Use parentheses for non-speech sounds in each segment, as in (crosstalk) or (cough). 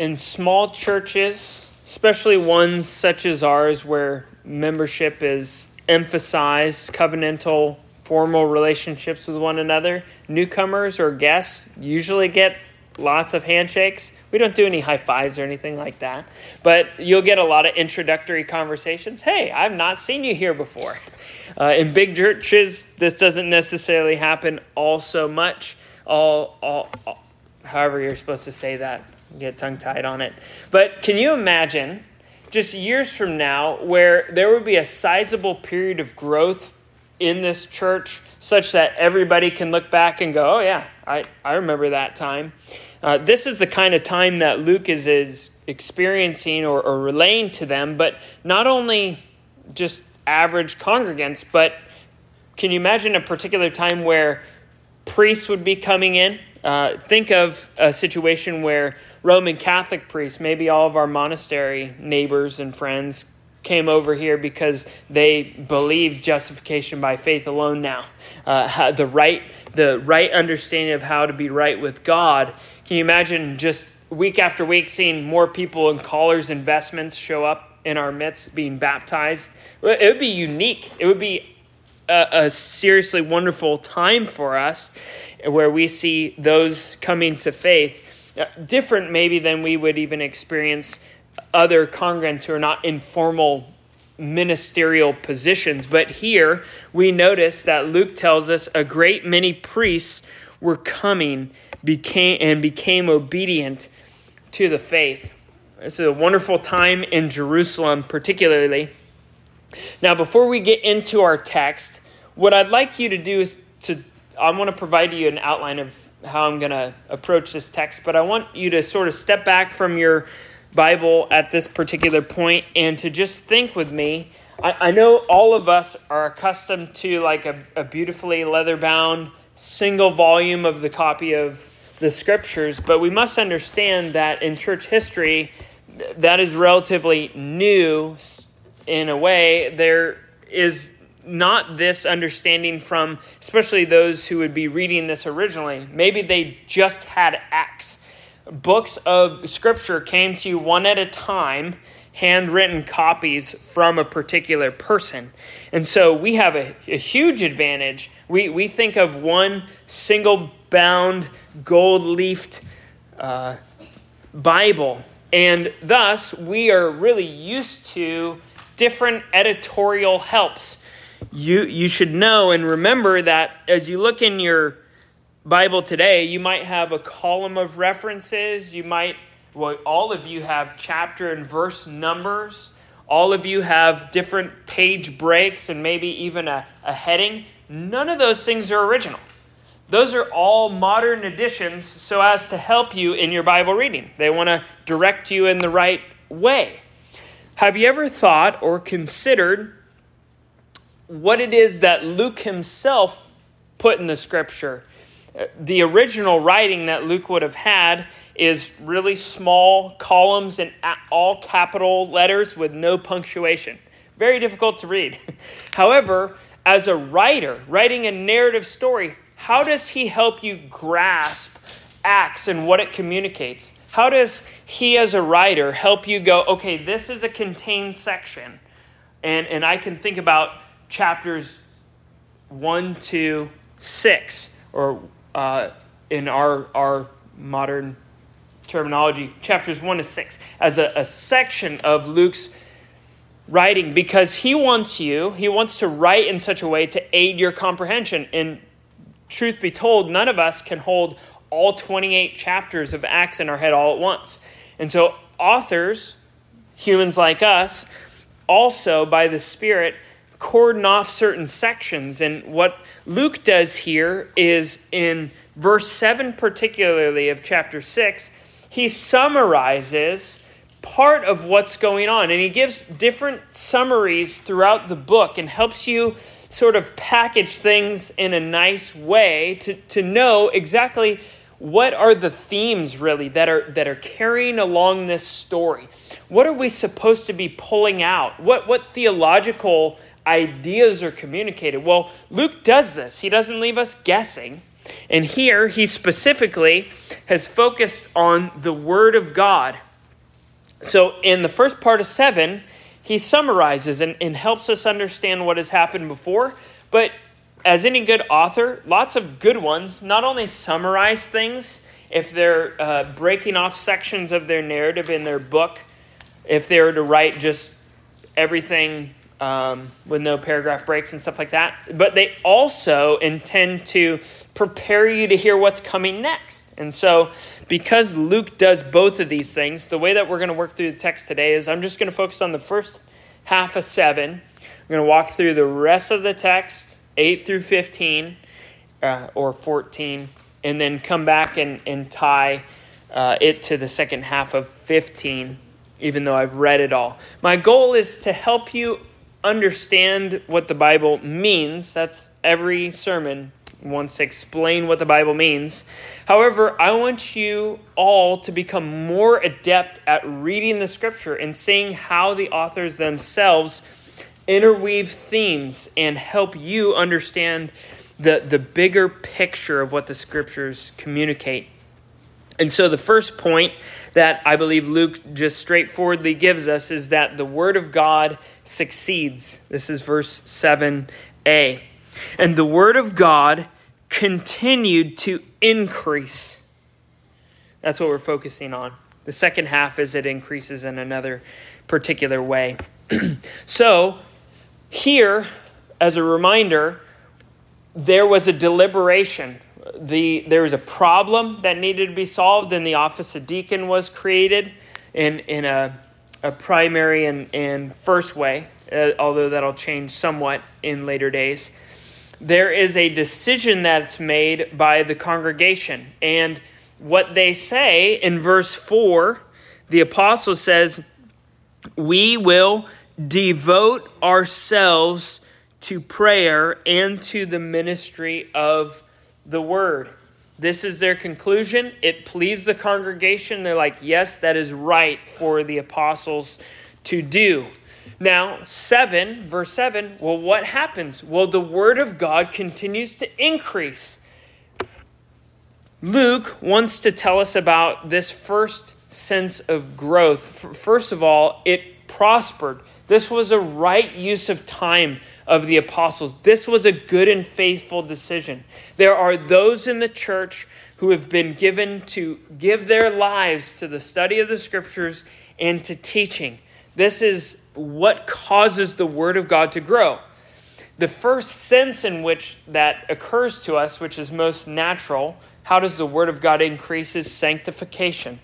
in small churches, especially ones such as ours where membership is emphasized, covenantal, formal relationships with one another, newcomers or guests usually get lots of handshakes. We don't do any high fives or anything like that, but you'll get a lot of introductory conversations. Hey, I've not seen you here before. Uh, in big churches, this doesn't necessarily happen all so much. All, all, all however you're supposed to say that, get tongue tied on it. But can you imagine just years from now where there would be a sizable period of growth in this church such that everybody can look back and go, oh, yeah, I, I remember that time. Uh, this is the kind of time that Luke is, is experiencing or, or relaying to them, but not only just average congregants, but can you imagine a particular time where priests would be coming in? Uh, think of a situation where Roman Catholic priests, maybe all of our monastery neighbors and friends, came over here because they believe justification by faith alone now. Uh, (laughs) the right, the right understanding of how to be right with God. Can you imagine just week after week seeing more people in collars investments show up in our midst being baptized? It would be unique. It would be a, a seriously wonderful time for us where we see those coming to faith uh, different maybe than we would even experience other congregants who are not in formal ministerial positions. But here we notice that Luke tells us a great many priests were coming became and became obedient to the faith. This is a wonderful time in Jerusalem, particularly. Now, before we get into our text, what I'd like you to do is to I want to provide you an outline of how I'm going to approach this text, but I want you to sort of step back from your Bible at this particular point and to just think with me. I, I know all of us are accustomed to like a, a beautifully leather bound single volume of the copy of the scriptures, but we must understand that in church history, that is relatively new in a way. There is not this understanding from especially those who would be reading this originally. Maybe they just had Acts. Books of scripture came to you one at a time, handwritten copies from a particular person. And so we have a, a huge advantage. We, we think of one single bound, gold leafed uh, Bible. And thus, we are really used to different editorial helps you you should know and remember that as you look in your Bible today, you might have a column of references. You might, well, all of you have chapter and verse numbers. All of you have different page breaks and maybe even a, a heading. None of those things are original. Those are all modern additions so as to help you in your Bible reading. They want to direct you in the right way. Have you ever thought or considered what it is that Luke himself put in the scripture. The original writing that Luke would have had is really small columns and all capital letters with no punctuation. Very difficult to read. (laughs) However, as a writer, writing a narrative story, how does he help you grasp Acts and what it communicates? How does he, as a writer, help you go, okay, this is a contained section? And, and I can think about chapters 1 to 6, or uh, in our, our modern terminology, chapters 1 to 6, as a, a section of Luke's writing because he wants you, he wants to write in such a way to aid your comprehension. And truth be told, none of us can hold all 28 chapters of Acts in our head all at once. And so, authors, humans like us, also by the Spirit, cordon off certain sections. And what Luke does here is in verse 7, particularly of chapter 6, he summarizes part of what's going on. And he gives different summaries throughout the book and helps you sort of package things in a nice way to, to know exactly what are the themes really that are that are carrying along this story what are we supposed to be pulling out what what theological ideas are communicated. Well, Luke does this, he doesn't leave us guessing. And here he specifically has focused on the Word of God So, in the first part of 7, he summarizes and, and helps us understand what has happened before. But as any good author, lots of good ones not only summarize things if they're uh, breaking off sections of their narrative in their book, if they were to write just everything um, with no paragraph breaks and stuff like that, but they also intend to prepare you to hear what's coming next. And so, because Luke does both of these things, the way that we're going to work through the text today is I'm just going to focus on the first half of 7. I'm going to walk through the rest of the text, 8 through 15, uh, or 14, and then come back and, and tie uh, it to the second half of 15, even though I've read it all. My goal is to help you understand what the Bible means. That's every sermon wants to explain what the Bible means. However, I want you all to become more adept at reading the scripture and seeing how the authors themselves interweave themes and help you understand the, the bigger picture of what the scriptures communicate. And so, the first point that I believe Luke just straightforwardly gives us is that the Word of God succeeds. This is verse 7a. And the Word of God continued to increase. That's what we're focusing on. The second half is it increases in another particular way. (clears throat) so, here, as a reminder, there was a deliberation the, there was a problem that needed to be solved, and the office of deacon was created in, in a, a primary and, and first way, uh, although that'll change somewhat in later days. There is a decision that's made by the congregation, and what they say in verse 4, the apostle says, We will devote ourselves to prayer and to the ministry of the word. This is their conclusion. It pleased the congregation. They're like, yes, that is right for the apostles to do. Now, 7, verse 7, well, what happens? Well, the word of God continues to increase. Luke wants to tell us about this first sense of growth. First of all, it prospered. This was a right use of time of the apostles. This was a good and faithful decision. There are those in the church who have been given to give their lives to the study of the scriptures and to teaching. This is what causes the Word of God to grow. The first sense in which that occurs to us, which is most natural, how does the Word of God increase, is sanctification.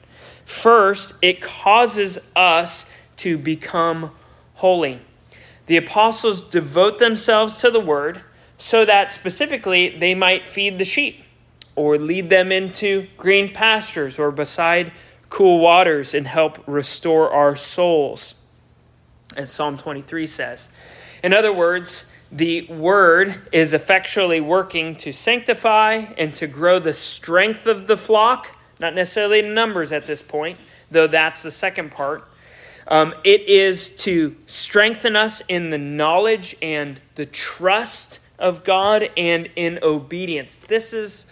First, it causes us to become holy the apostles devote themselves to the word so that specifically they might feed the sheep or lead them into green pastures or beside cool waters and help restore our souls, as Psalm 23 says. In other words, the word is effectually working to sanctify and to grow the strength of the flock, not necessarily numbers at this point, though that's the second part um, it is to strengthen us in the knowledge and the trust of God and in obedience. This is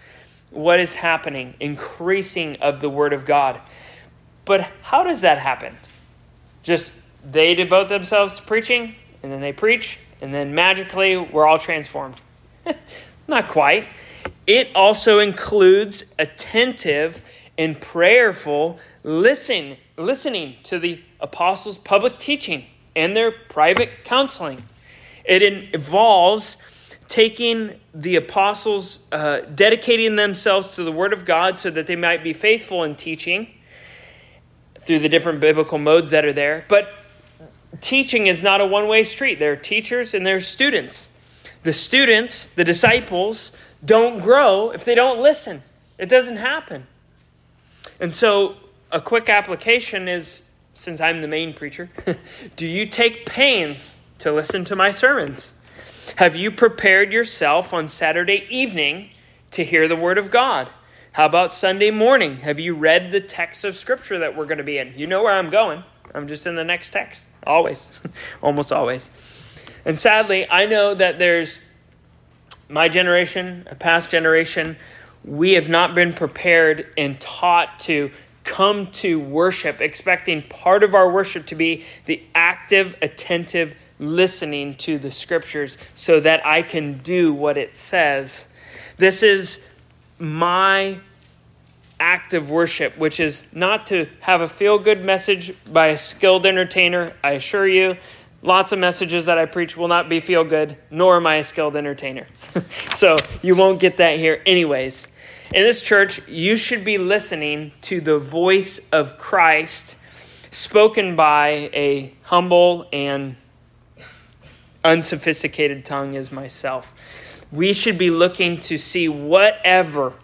what is happening, increasing of the Word of God. But how does that happen? Just they devote themselves to preaching, and then they preach, and then magically we're all transformed. (laughs) Not quite. It also includes attentive and prayerful listen, listening to the apostles' public teaching and their private counseling. It involves taking the apostles, uh, dedicating themselves to the Word of God so that they might be faithful in teaching through the different biblical modes that are there. But teaching is not a one way street. There are teachers and there are students. The students, the disciples, don't grow if they don't listen. It doesn't happen. And so, a quick application is since I'm the main preacher, (laughs) do you take pains to listen to my sermons? Have you prepared yourself on Saturday evening to hear the Word of God? How about Sunday morning? Have you read the text of Scripture that we're going to be in? You know where I'm going. I'm just in the next text, always, (laughs) almost always. And sadly, I know that there's my generation, a past generation, we have not been prepared and taught to come to worship expecting part of our worship to be the active, attentive listening to the scriptures so that I can do what it says. This is my act of worship, which is not to have a feel good message by a skilled entertainer. I assure you, lots of messages that I preach will not be feel good, nor am I a skilled entertainer. (laughs) so you won't get that here, anyways. In this church, you should be listening to the voice of Christ spoken by a humble and unsophisticated tongue as myself. We should be looking to see whatever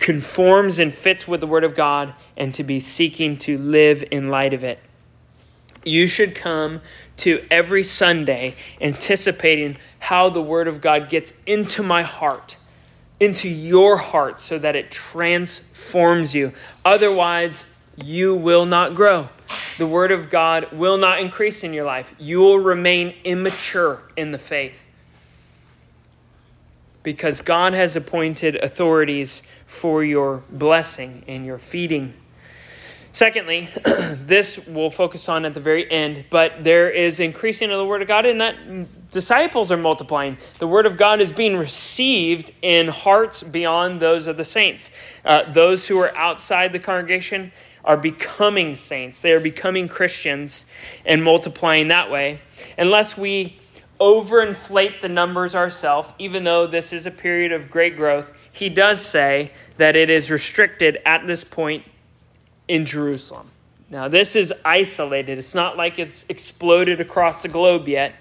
conforms and fits with the Word of God and to be seeking to live in light of it. You should come to every Sunday anticipating how the Word of God gets into my heart, into your heart, so that it transforms you. Otherwise, you will not grow. The Word of God will not increase in your life. You will remain immature in the faith. Because God has appointed authorities for your blessing and your feeding. Secondly, (clears throat) this we'll focus on at the very end, but there is increasing of the Word of God, and that disciples are multiplying. The Word of God is being received in hearts beyond those of the saints. Uh, those who are outside the congregation are becoming saints. They are becoming Christians and multiplying that way. Unless we overinflate the numbers ourselves, even though this is a period of great growth, he does say that it is restricted at this point in Jerusalem. Now, this is isolated. It's not like it's exploded across the globe yet,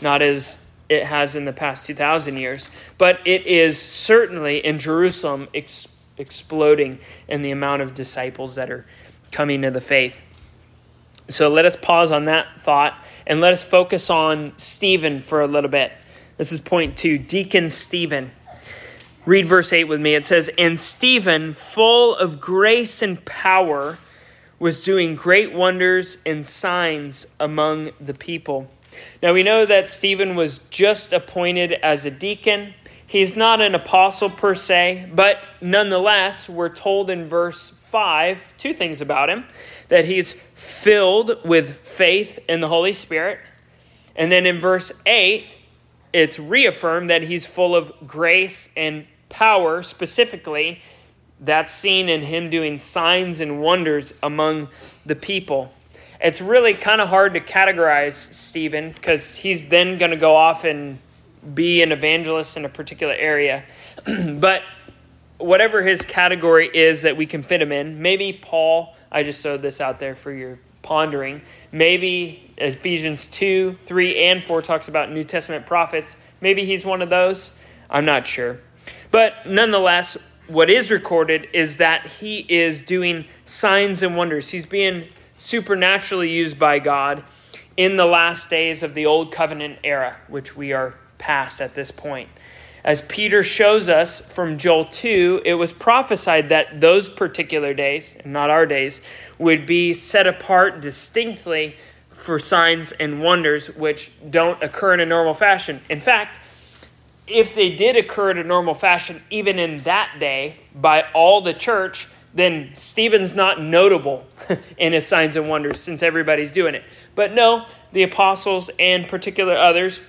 not as it has in the past 2,000 years, but it is certainly in Jerusalem ex- exploding in the amount of disciples that are coming to the faith. So let us pause on that thought and let us focus on Stephen for a little bit. This is point two Deacon Stephen. Read verse 8 with me. It says, And Stephen, full of grace and power, was doing great wonders and signs among the people. Now we know that Stephen was just appointed as a deacon. He's not an apostle per se, but nonetheless, we're told in verse 5 two things about him that he's filled with faith in the Holy Spirit. And then in verse 8, it's reaffirmed that he's full of grace and power, specifically. That's seen in him doing signs and wonders among the people. It's really kind of hard to categorize Stephen because he's then going to go off and be an evangelist in a particular area. (clears throat) but whatever his category is that we can fit him in. Maybe Paul, I just throw this out there for your pondering. Maybe Ephesians 2, 3, and 4 talks about New Testament prophets. Maybe he's one of those. I'm not sure. But nonetheless, what is recorded is that he is doing signs and wonders. He's being supernaturally used by God in the last days of the Old Covenant era, which we are past at this point. As Peter shows us from Joel 2, it was prophesied that those particular days, not our days, would be set apart distinctly for signs and wonders which don't occur in a normal fashion. In fact, if they did occur in a normal fashion, even in that day, by all the church, then Stephen's not notable (laughs) in his signs and wonders since everybody's doing it. But no, the apostles and particular others,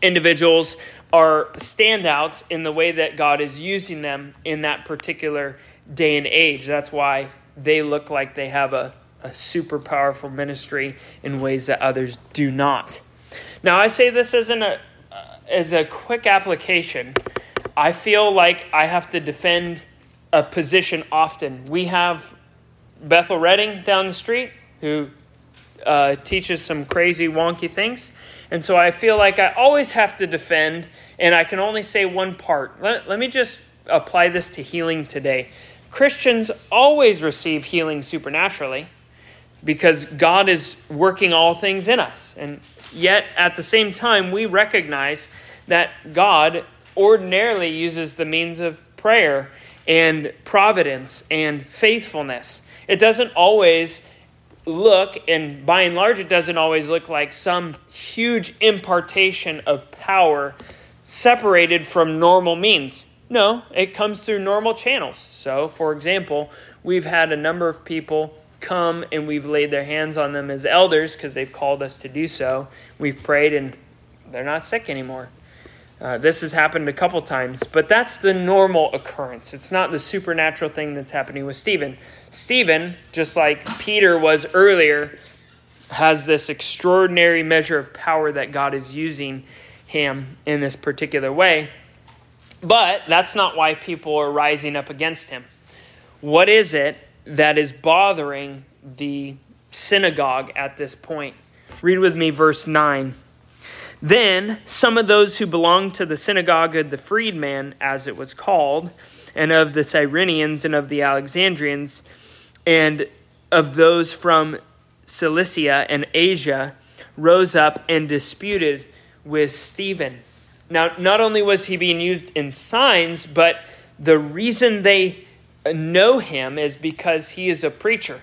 individuals, are standouts in the way that God is using them in that particular day and age. That's why they look like they have a, a super powerful ministry in ways that others do not. Now, I say this as, an, uh, as a quick application. I feel like I have to defend a position often. We have Bethel Redding down the street who uh, teaches some crazy, wonky things. And so I feel like I always have to defend, and I can only say one part. Let, let me just apply this to healing today. Christians always receive healing supernaturally because God is working all things in us. And yet, at the same time, we recognize that God ordinarily uses the means of prayer and providence and faithfulness. It doesn't always look, and by and large, it doesn't always look like some huge impartation of power separated from normal means. No, it comes through normal channels. So, for example, we've had a number of people come and we've laid their hands on them as elders because they've called us to do so. We've prayed and they're not sick anymore. Uh, this has happened a couple times, but that's the normal occurrence. It's not the supernatural thing that's happening with Stephen. Stephen, just like Peter was earlier, has this extraordinary measure of power that God is using him in this particular way. But that's not why people are rising up against him. What is it that is bothering the synagogue at this point? Read with me verse 9. Then some of those who belonged to the synagogue of the freedman, as it was called, and of the Cyrenians and of the Alexandrians, and of those from Cilicia and Asia, rose up and disputed with Stephen. Now, not only was he being used in signs, but the reason they know him is because he is a preacher.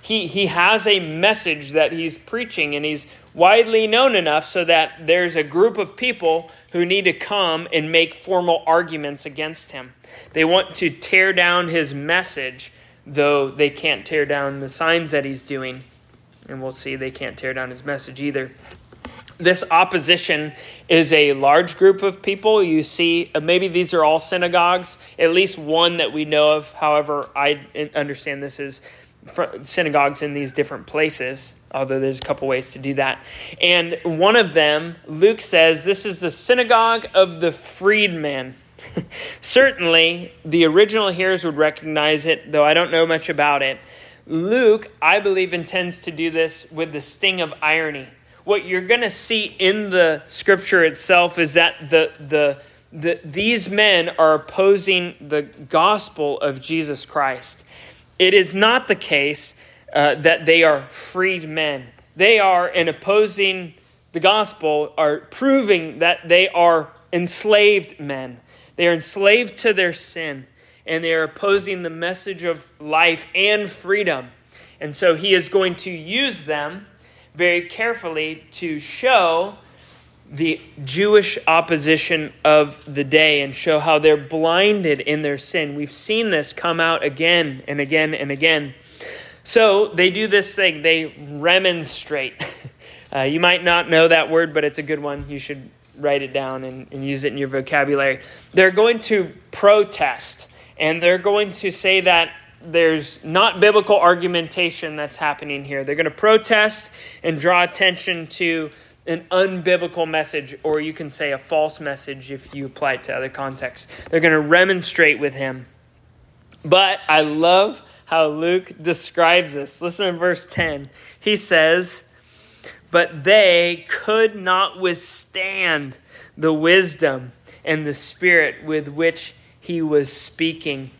He, he has a message that he's preaching, and he's widely known enough so that there's a group of people who need to come and make formal arguments against him. They want to tear down his message, though they can't tear down the signs that he's doing. And we'll see they can't tear down his message either. This opposition is a large group of people. You see, uh, maybe these are all synagogues, at least one that we know of. However, I understand this is synagogues in these different places although there's a couple ways to do that. And one of them, Luke says, this is the synagogue of the freedmen. (laughs) Certainly, the original hearers would recognize it, though I don't know much about it. Luke, I believe, intends to do this with the sting of irony. What you're going to see in the scripture itself is that the, the, the, these men are opposing the gospel of Jesus Christ. It is not the case uh, that they are freed men. They are, in opposing the gospel, are proving that they are enslaved men. They are enslaved to their sin, and they are opposing the message of life and freedom. And so he is going to use them very carefully to show the Jewish opposition of the day and show how they're blinded in their sin. We've seen this come out again and again and again. So they do this thing, they remonstrate. (laughs) Uh, you might not know that word, but it's a good one. You should write it down and, and use it in your vocabulary. They're going to protest, and they're going to say that there's not biblical argumentation that's happening here. They're going to protest and draw attention to an unbiblical message, or you can say a false message if you apply it to other contexts. They're going to remonstrate with him. But I love how Luke describes this. Listen to verse 10. He says, But they could not withstand the wisdom and the spirit with which he was speaking.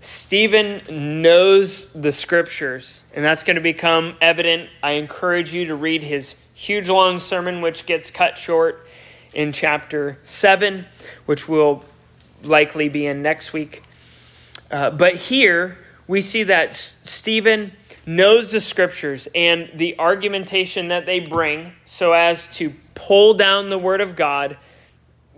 Stephen knows the scriptures, and that's going to become evident. I encourage you to read his huge long sermon, which gets cut short in chapter 7, which will likely be in next week. Uh, but here we see that Stephen knows the scriptures and the argumentation that they bring so as to pull down the word of God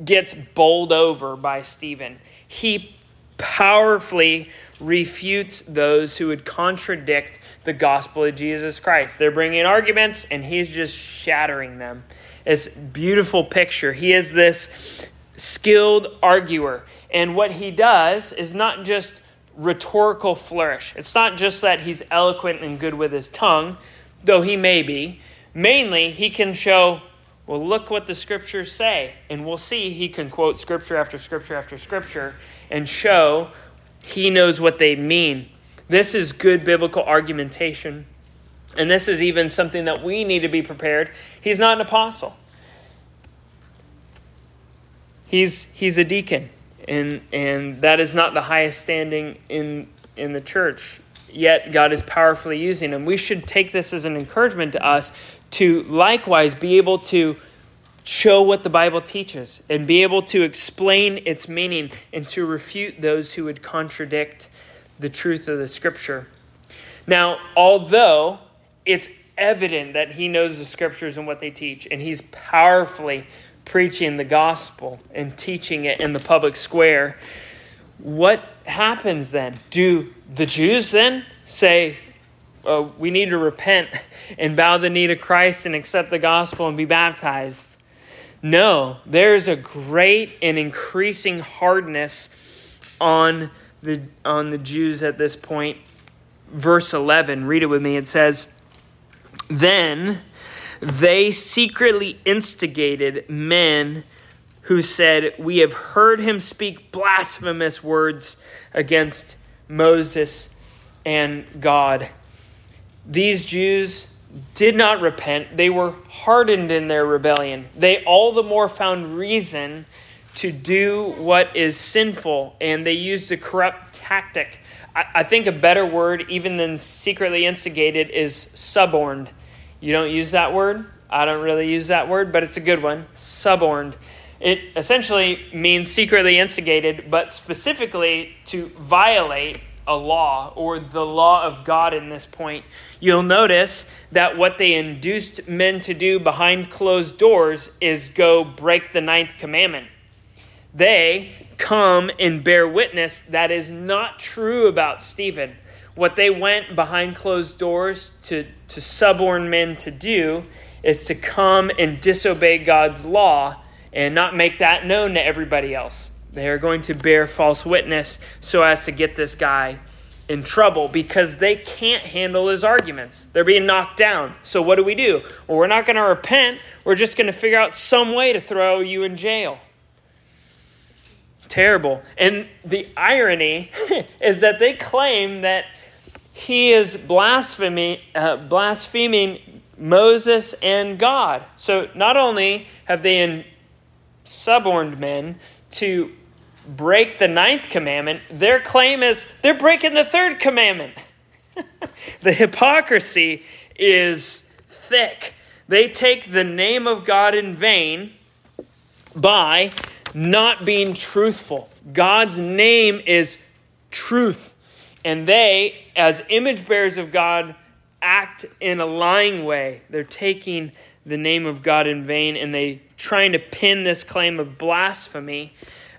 gets bowled over by Stephen. He powerfully refutes those who would contradict the gospel of Jesus Christ. They're bringing arguments and he's just shattering them. It's beautiful picture. He is this skilled arguer. And what he does is not just rhetorical flourish. It's not just that he's eloquent and good with his tongue, though he may be. Mainly, he can show, well, look what the scriptures say. And we'll see he can quote scripture after scripture after scripture and show he knows what they mean. This is good biblical argumentation. And this is even something that we need to be prepared. He's not an apostle. He's, he's a deacon and and that is not the highest standing in in the church yet god is powerfully using him we should take this as an encouragement to us to likewise be able to show what the bible teaches and be able to explain its meaning and to refute those who would contradict the truth of the scripture now although it's evident that he knows the scriptures and what they teach and he's powerfully preaching the gospel and teaching it in the public square, what happens then? Do the Jews then say, uh, we need to repent and bow the knee to Christ and accept the gospel and be baptized? No, there's a great and increasing hardness on the, on the Jews at this point. Verse 11, read it with me. It says, Then they secretly instigated men who said, We have heard him speak blasphemous words against Moses and God. These Jews did not repent. They were hardened in their rebellion. They all the more found reason to do what is sinful, and they used a corrupt tactic. I, I think a better word, even than secretly instigated, is suborned. You don't use that word? I don't really use that word, but it's a good one. Suborned. It essentially means secretly instigated, but specifically to violate a law or the law of God in this point. You'll notice that what they induced men to do behind closed doors is go break the ninth commandment. They come and bear witness that is not true about Stephen. What they went behind closed doors to, to suborn men to do is to come and disobey God's law and not make that known to everybody else. They are going to bear false witness so as to get this guy in trouble because they can't handle his arguments. They're being knocked down. So, what do we do? Well, we're not going to repent. We're just going to figure out some way to throw you in jail. Terrible. And the irony (laughs) is that they claim that he is blaspheming, uh, blaspheming Moses and God. So, not only have they in, suborned men to break the ninth commandment, their claim is they're breaking the third commandment. (laughs) the hypocrisy is thick. They take the name of God in vain by not being truthful. God's name is truth. And they, as image bearers of God, act in a lying way. They're taking the name of God in vain and they trying to pin this claim of blasphemy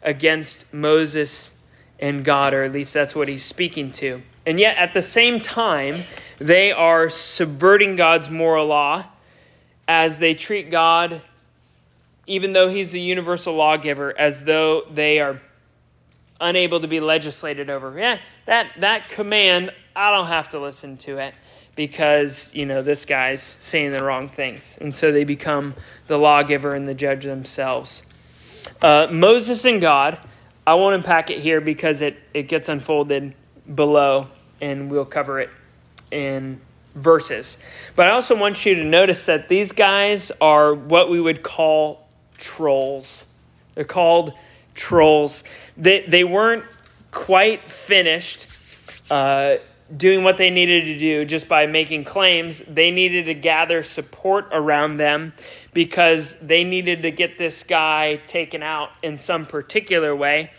against Moses and God, or at least that's what he's speaking to. And yet, at the same time, they are subverting God's moral law as they treat God, even though he's a universal lawgiver, as though they are unable to be legislated over. Yeah, that, that command, I don't have to listen to it because, you know, this guy's saying the wrong things. And so they become the lawgiver and the judge themselves. Uh, Moses and God, I won't unpack it here because it, it gets unfolded below and we'll cover it in verses. But I also want you to notice that these guys are what we would call trolls. They're called trolls. They, they weren't quite finished. Uh, doing what they needed to do just by making claims. They needed to gather support around them because they needed to get this guy taken out in some particular way.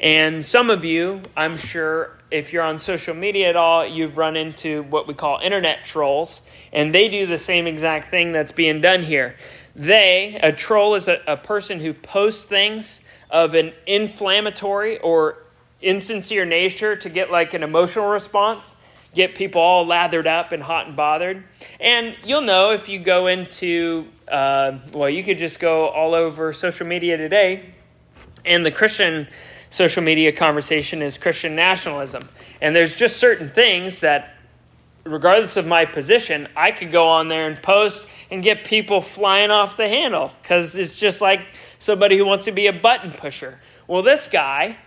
And some of you, I'm sure, if you're on social media at all, you've run into what we call internet trolls, and they do the same exact thing that's being done here. They, a troll is a, a person who posts things of an inflammatory or insincere nature to get like an emotional response, get people all lathered up and hot and bothered. And you'll know if you go into, uh, well, you could just go all over social media today, and the Christian social media conversation is Christian nationalism. And there's just certain things that, regardless of my position, I could go on there and post and get people flying off the handle because it's just like somebody who wants to be a button pusher. Well, this guy,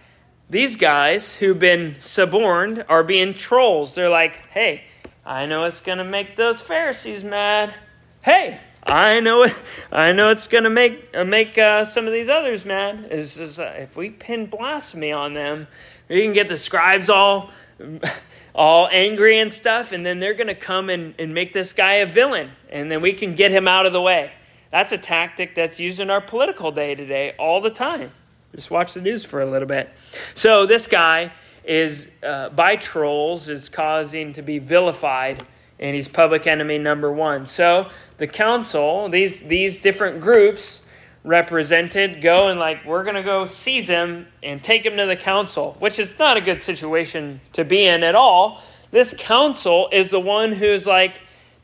these guys who've been suborned are being trolls. They're like, hey, I know it's going to make those Pharisees mad. Hey, I know it. I know it's going to make uh, make uh, some of these others mad. Is, uh, if we pin blasphemy on them, we can get the scribes all (laughs) all angry and stuff, and then they're going to come and, and make this guy a villain, and then we can get him out of the way. That's a tactic that's used in our political day today all the time. Just watch the news for a little bit. So this guy is uh, by trolls is causing to be vilified, and he's public enemy number one. So the council, these these different groups, represented go and like we're to go seize him and take him to the council which is not a good situation to be in at all this council is the one who's like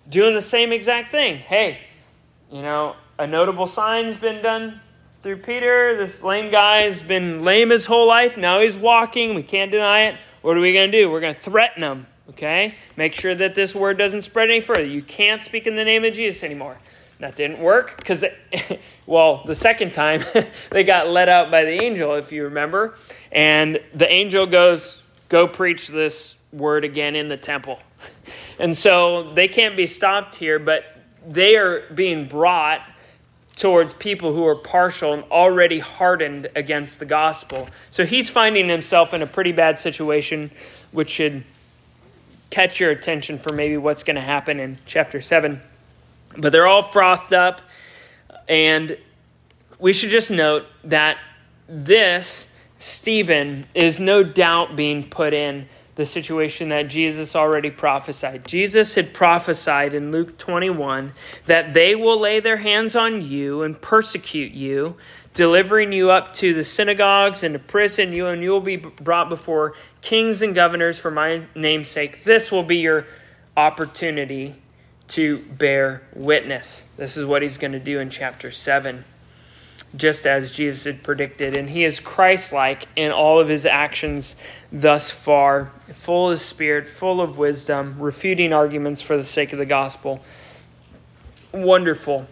doing the same exact thing hey you know a notable sign's been done through peter. This lame guy's been lame his whole life. Now he's walking. We can't deny it. What are we going to do? We're going to threaten him okay? Make sure that this word doesn't spread any further. You can't speak in the name of jesus anymore. That didn't work because, (laughs) well, the second time (laughs) they got let out by the angel, if you remember. And the angel goes, Go preach this word again in the temple. (laughs) And so they can't be stopped here, but they are being brought towards people who are partial and already hardened against the gospel. So he's finding himself in a pretty bad situation, which should catch your attention for maybe what's going to happen in chapter 7. But they're all frothed up. And we should just note that this, Stephen, is no doubt being put in the situation that Jesus already prophesied. Jesus had prophesied in Luke 21 that they will lay their hands on you and persecute you, delivering you up to the synagogues and to prison you, and you will be brought before kings and governors for my name's sake. This will be your opportunity to bear witness. This is what he's going to do in chapter 7, just as Jesus had predicted. And he is Christ like in all of his actions thus far, full of spirit, full of wisdom, refuting arguments for the sake of the gospel. Wonderful.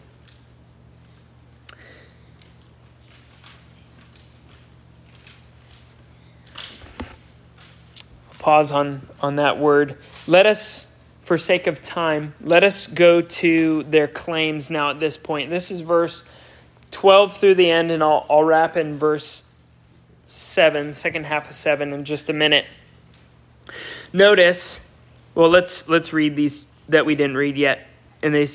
Pause on, on that word. Let us for sake of time, let us go to their claims now at this point. This is verse 12 through the end, and I'll, I'll wrap in verse 7, second half of 7, in just a minute. Notice, well, let's, let's read these that we didn't read yet. And they,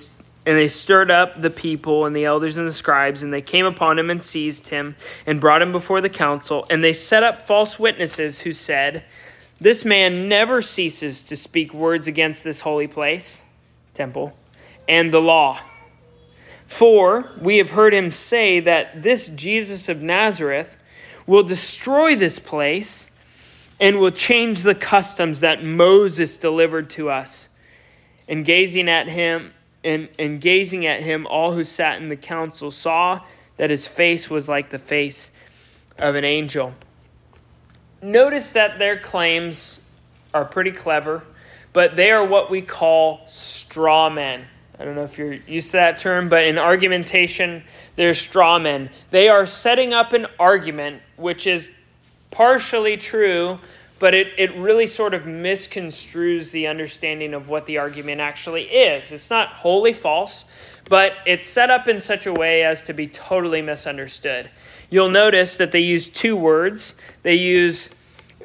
and they stirred up the people and the elders and the scribes, and they came upon him and seized him and brought him before the council. And they set up false witnesses who said, this man never ceases to speak words against this holy place, temple, and the law. For we have heard him say that this Jesus of Nazareth will destroy this place and will change the customs that Moses delivered to us. And gazing at him, and, and gazing at him, all who sat in the council saw that his face was like the face of an angel notice that their claims are pretty clever, but they are what we call straw men. I don't know if you're used to that term, but in argumentation, they're straw men. They are setting up an argument which is partially true, but it, it really sort of misconstrues the understanding of what the argument actually is. It's not wholly false, but it's set up in such a way as to be totally misunderstood. You'll notice that they use two words. They use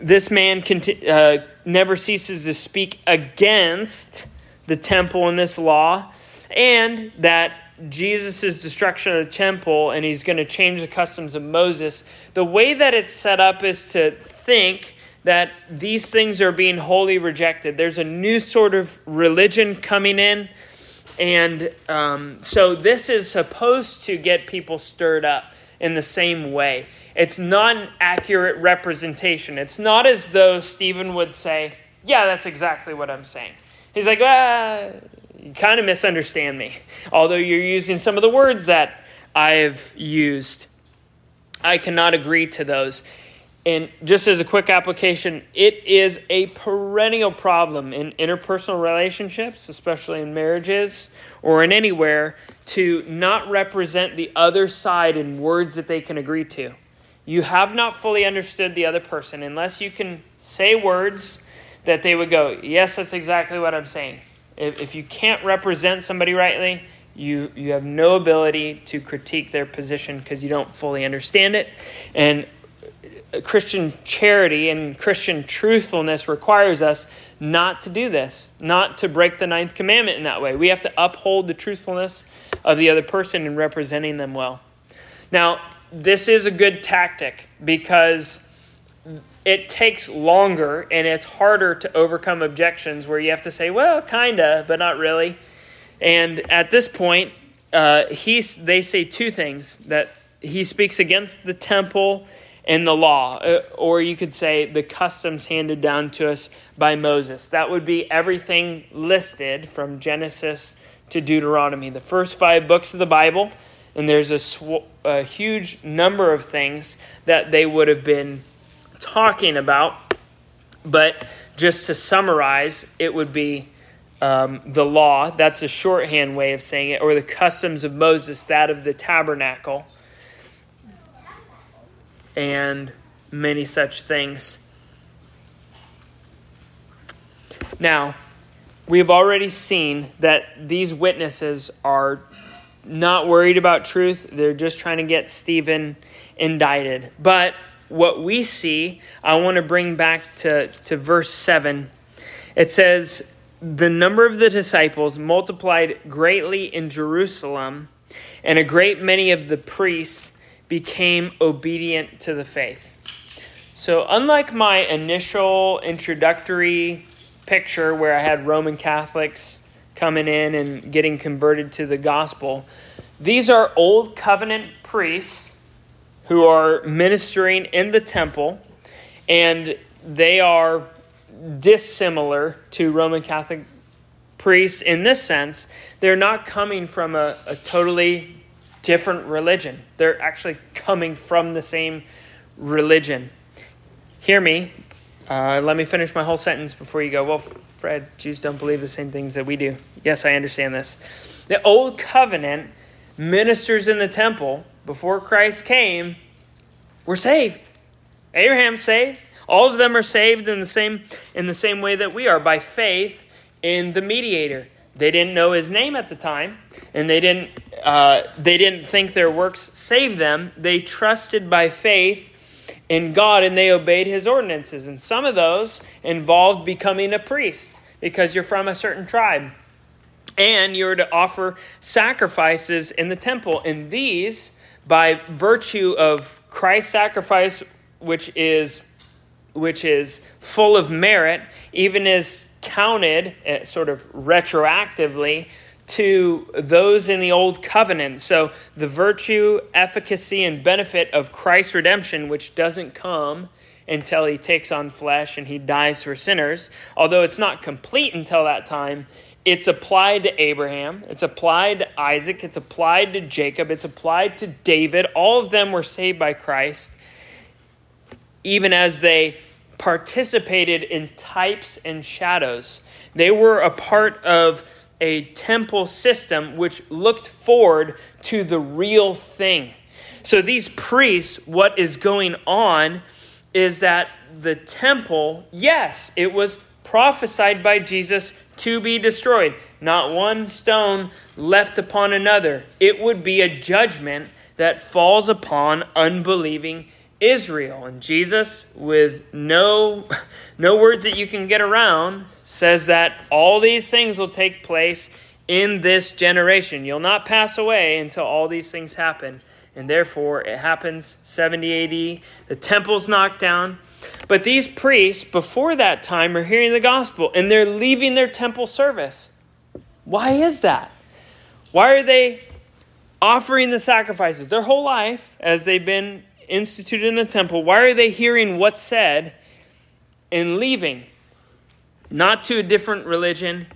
this man conti- uh, never ceases to speak against the temple and this law, and that Jesus' destruction of the temple and he's going to change the customs of Moses. The way that it's set up is to think that these things are being wholly rejected. There's a new sort of religion coming in. And um, so this is supposed to get people stirred up in the same way. It's not an accurate representation. It's not as though Stephen would say, Yeah, that's exactly what I'm saying. He's like, Ah, you kind of misunderstand me. Although you're using some of the words that I've used, I cannot agree to those. And just as a quick application, it is a perennial problem in interpersonal relationships, especially in marriages or in anywhere, to not represent the other side in words that they can agree to. You have not fully understood the other person unless you can say words that they would go, Yes, that's exactly what I'm saying. If, if you can't represent somebody rightly, you, you have no ability to critique their position because you don't fully understand it. And uh, Christian charity and Christian truthfulness requires us not to do this, not to break the ninth commandment in that way. We have to uphold the truthfulness of the other person and representing them well. Now, this is a good tactic because it takes longer and it's harder to overcome objections where you have to say, well, kinda, but not really. And at this point, uh, he, they say two things that he speaks against the temple and the law, uh, or you could say the customs handed down to us by Moses. That would be everything listed from Genesis to Deuteronomy, the first five books of the Bible. And there's a, sw- a huge number of things that they would have been talking about. But just to summarize, it would be um, the law, that's a shorthand way of saying it, or the customs of Moses, that of the tabernacle and many such things. Now, we've already seen that these witnesses are not worried about truth, they're just trying to get Stephen indicted. But what we see, I want to bring back to, to verse 7. It says, The number of the disciples multiplied greatly in Jerusalem, and a great many of the priests became obedient to the faith. So, unlike my initial introductory picture where I had Roman Catholics coming in and getting converted to the gospel, these are old covenant priests who are ministering in the temple, and they are dissimilar to Roman Catholic priests in this sense. They're not coming from a, a totally different religion. They're actually coming from the same religion. Hear me. Uh, let me finish my whole sentence before you go, well, Fred, Jews don't believe the same things that we do. Yes, I understand this. The old covenant ministers in the temple before Christ came were saved. Abraham's saved. All of them are saved in the same in the same way that we are by faith in the mediator. They didn't know his name at the time, and they didn't, uh, they didn't think their works saved them. They trusted by faith in God and they obeyed his ordinances. And some of those involved becoming a priest because you're from a certain tribe. And you're to offer sacrifices in the temple. And these, by virtue of Christ's sacrifice, which is which is full of merit, even is counted uh, sort of retroactively to those in the old covenant. So the virtue, efficacy, and benefit of Christ's redemption, which doesn't come until he takes on flesh and he dies for sinners, although it's not complete until that time, it's applied to Abraham, it's applied to Isaac, it's applied to Jacob, it's applied to David. All of them were saved by Christ, even as they participated in types and shadows. They were a part of a temple system which looked forward to the real thing. So, these priests, what is going on is that the temple, yes, it was prophesied by Jesus to be destroyed. Not one stone left upon another. It would be a judgment that falls upon unbelieving Israel. And Jesus, with no, (laughs) no words that you can get around, says that all these things will take place in this generation. You'll not pass away until all these things happen. And therefore, it happens 70 AD. The temple's knocked down. But these priests, before that time, are hearing the gospel and they're leaving their temple service. Why is that? Why are they offering the sacrifices their whole life as they've been instituted in the temple, why are they hearing what's said and leaving? Not to a different religion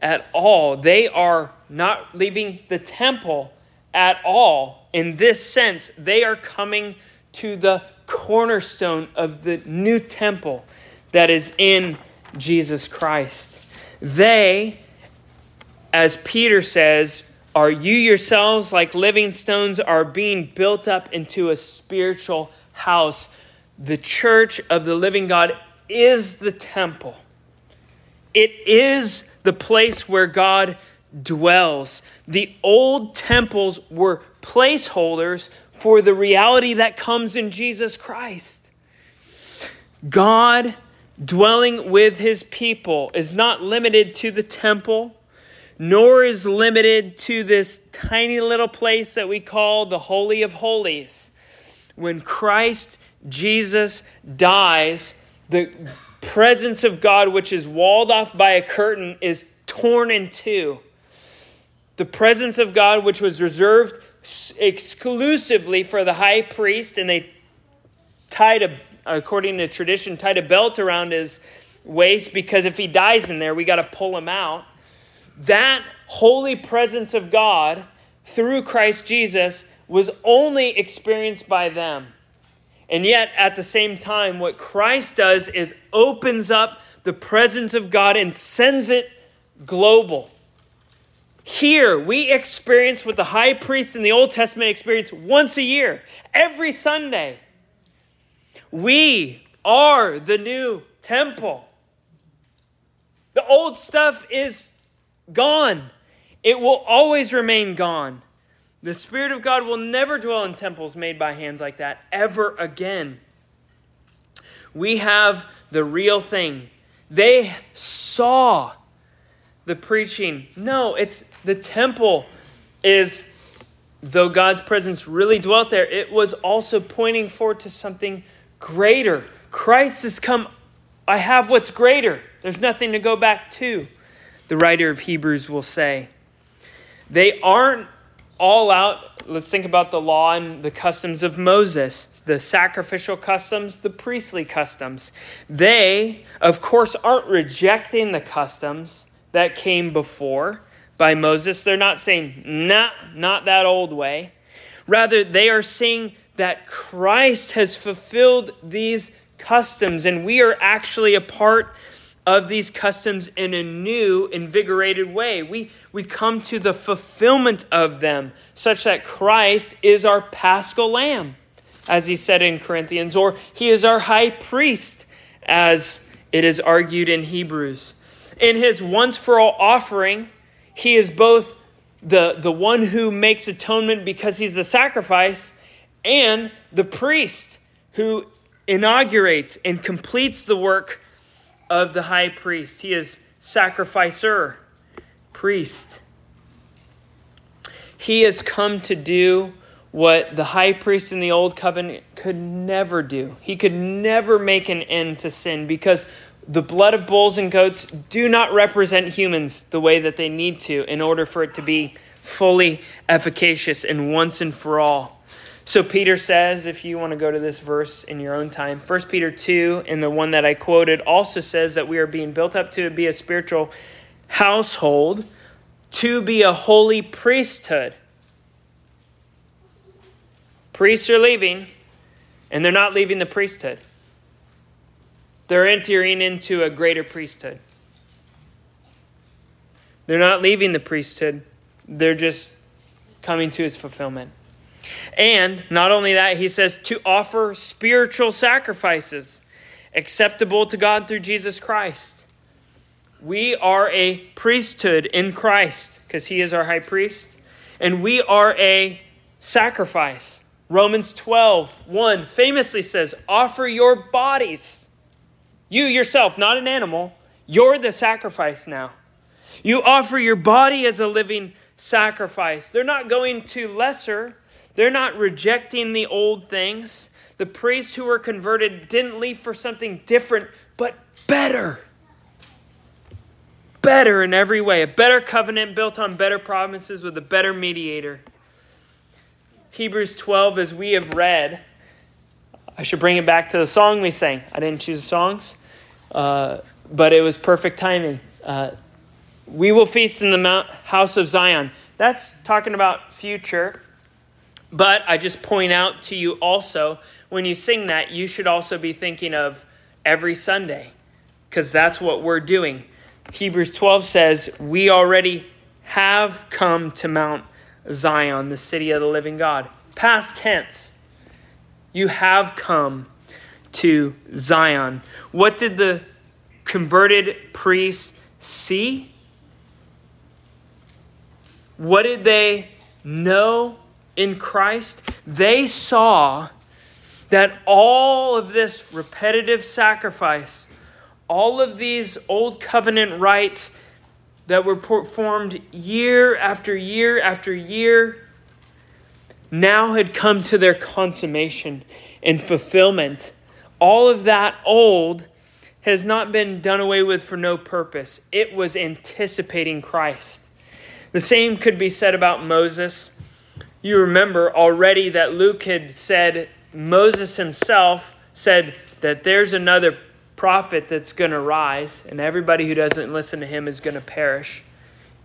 at all. They are not leaving the temple at all. In this sense, they are coming to the cornerstone of the new temple that is in Jesus Christ. They, as Peter says, are you yourselves, like living stones, are being built up into a spiritual house? The church of the living God is the temple. It is the place where God dwells. The old temples were placeholders for the reality that comes in Jesus Christ. God dwelling with his people is not limited to the temple nor is limited to this tiny little place that we call the Holy of Holies. When Christ Jesus dies, the presence of God, which is walled off by a curtain, is torn in two. the presence of God, which was reserved exclusively for the high priest, and they tied a, according to tradition, tied a belt around his waist because if he dies in there, we got to pull him out. That holy presence of God through Christ Jesus was only experienced by them. And yet, at the same time, what Christ does is opens up the presence of God and sends it global. Here, we experience what the high priest in the Old Testament experienced once a year, every Sunday. We are the new temple. The old stuff is gone, it will always remain gone. The Spirit of God will never dwell in temples made by hands like that ever again. We have the real thing. They saw the preaching. No, it's the temple is, though God's presence really dwelt there, it was also pointing forward to something greater. Christ has come. I have what's greater. There's nothing to go back to, the writer of Hebrews will say. They aren't all out. Let's think about the law and the customs of Moses, the sacrificial customs, the priestly customs. They, of course, aren't rejecting the customs that came before by Moses. They're not saying, nah, not that old way. Rather, they are saying that Christ has fulfilled these customs, and we are actually a part of these customs in a new, invigorated way. We, we come to the fulfillment of them, such that Christ is our paschal lamb, as he said in Corinthians, or he is our high priest, as it is argued in Hebrews. In his once for all offering, he is both the, the one who makes atonement because he's a sacrifice and the priest who inaugurates and completes the work of the high priest. He is sacrificer, priest. He has come to do what the high priest in the old covenant could never do. He could never make an end to sin because the blood of bulls and goats do not represent humans the way that they need to in order for it to be fully efficacious and once and for all. So Peter says, if you want to go to this verse in your own time, 1 Peter 2, and the one that I quoted, also says that we are being built up to be a spiritual household, to be a holy priesthood. Priests are leaving, and they're not leaving the priesthood. They're entering into a greater priesthood. They're not leaving the priesthood, they're just coming to its fulfillment. And not only that, he says to offer spiritual sacrifices acceptable to God through Jesus Christ. We are a priesthood in Christ because he is our high priest, and we are a sacrifice. Romans 12, 1 famously says, Offer your bodies you yourself, not an animal, you're the sacrifice now. You offer your body as a living sacrifice. They're not going to lesser, they're not rejecting the old things. The priests who were converted didn't leave for something different, but better. Better in every way. A better covenant built on better promises with a better mediator. Hebrews 12, as we have read, I should bring it back to the song we sang. I didn't choose songs, uh, but it was perfect timing. Uh, we will feast in the mount, house of Zion. That's talking about future. But I just point out to you also, when you sing that, you should also be thinking of every Sunday, because that's what we're doing. Hebrews 12 says, We already have come to Mount Zion, the city of the living God. Past tense. You have come to Zion. What did the converted priests see? What did they know in Christ? They saw that all of this repetitive sacrifice, all of these old covenant rites that were performed year after year after year, now had come to their consummation and fulfillment. All of that old has not been done away with for no purpose, it was anticipating Christ. The same could be said about Moses. You remember already that Luke had said, Moses himself said that there's another prophet that's going to rise, and everybody who doesn't listen to him is going to perish.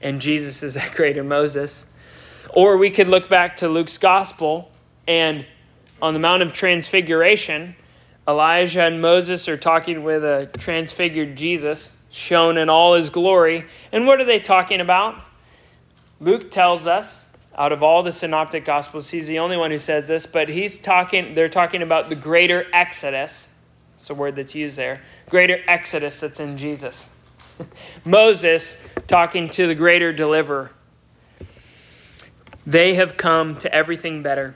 And Jesus is (laughs) that greater Moses. Or we could look back to Luke's gospel, and on the Mount of Transfiguration, Elijah and Moses are talking with a transfigured Jesus, shown in all his glory. And what are they talking about? Luke tells us, out of all the synoptic gospels, he's the only one who says this, but he's talking, they're talking about the greater exodus. It's a word that's used there. Greater exodus that's in Jesus. (laughs) Moses talking to the greater deliverer. They have come to everything better.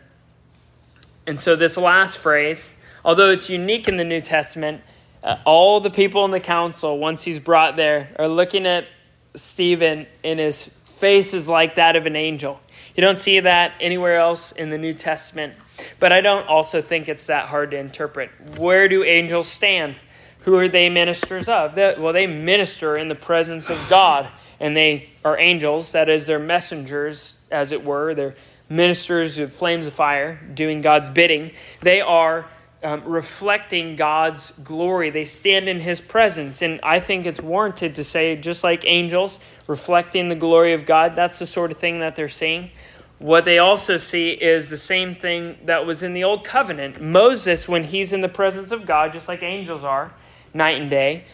And so, this last phrase, although it's unique in the New Testament, uh, all the people in the council, once he's brought there, are looking at Stephen, and his face is like that of an angel. You don't see that anywhere else in the New Testament. But I don't also think it's that hard to interpret. Where do angels stand? Who are they ministers of? Well, they minister in the presence of God, and they are angels, that is, they're messengers, as it were. They're ministers of flames of fire doing God's bidding. They are um, reflecting God's glory. They stand in His presence. And I think it's warranted to say, just like angels reflecting the glory of God, that's the sort of thing that they're seeing. What they also see is the same thing that was in the Old Covenant. Moses, when he's in the presence of God, just like angels are, night and day,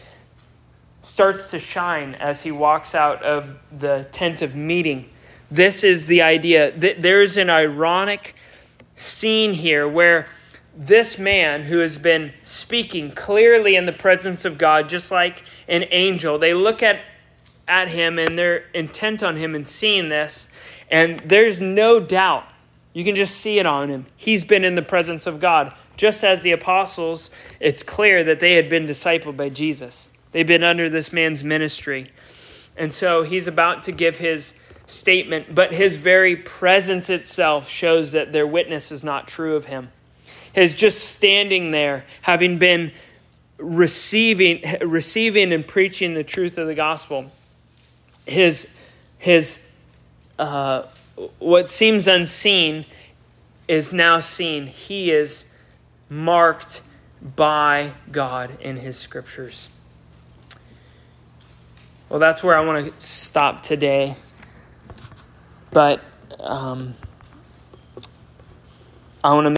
starts to shine as he walks out of the tent of meeting. This is the idea. There's an ironic scene here where this man who has been speaking clearly in the presence of God, just like an angel, they look at, at him and they're intent on him and seeing this, and there's no doubt. You can just see it on him. He's been in the presence of God. Just as the apostles, it's clear that they had been discipled by Jesus. They've been under this man's ministry. And so he's about to give his statement, but his very presence itself shows that their witness is not true of him. His just standing there, having been receiving, receiving and preaching the truth of the gospel, his, his uh, what seems unseen is now seen. He is marked by God in his scriptures. Well, that's where I want to stop today. But um, I want to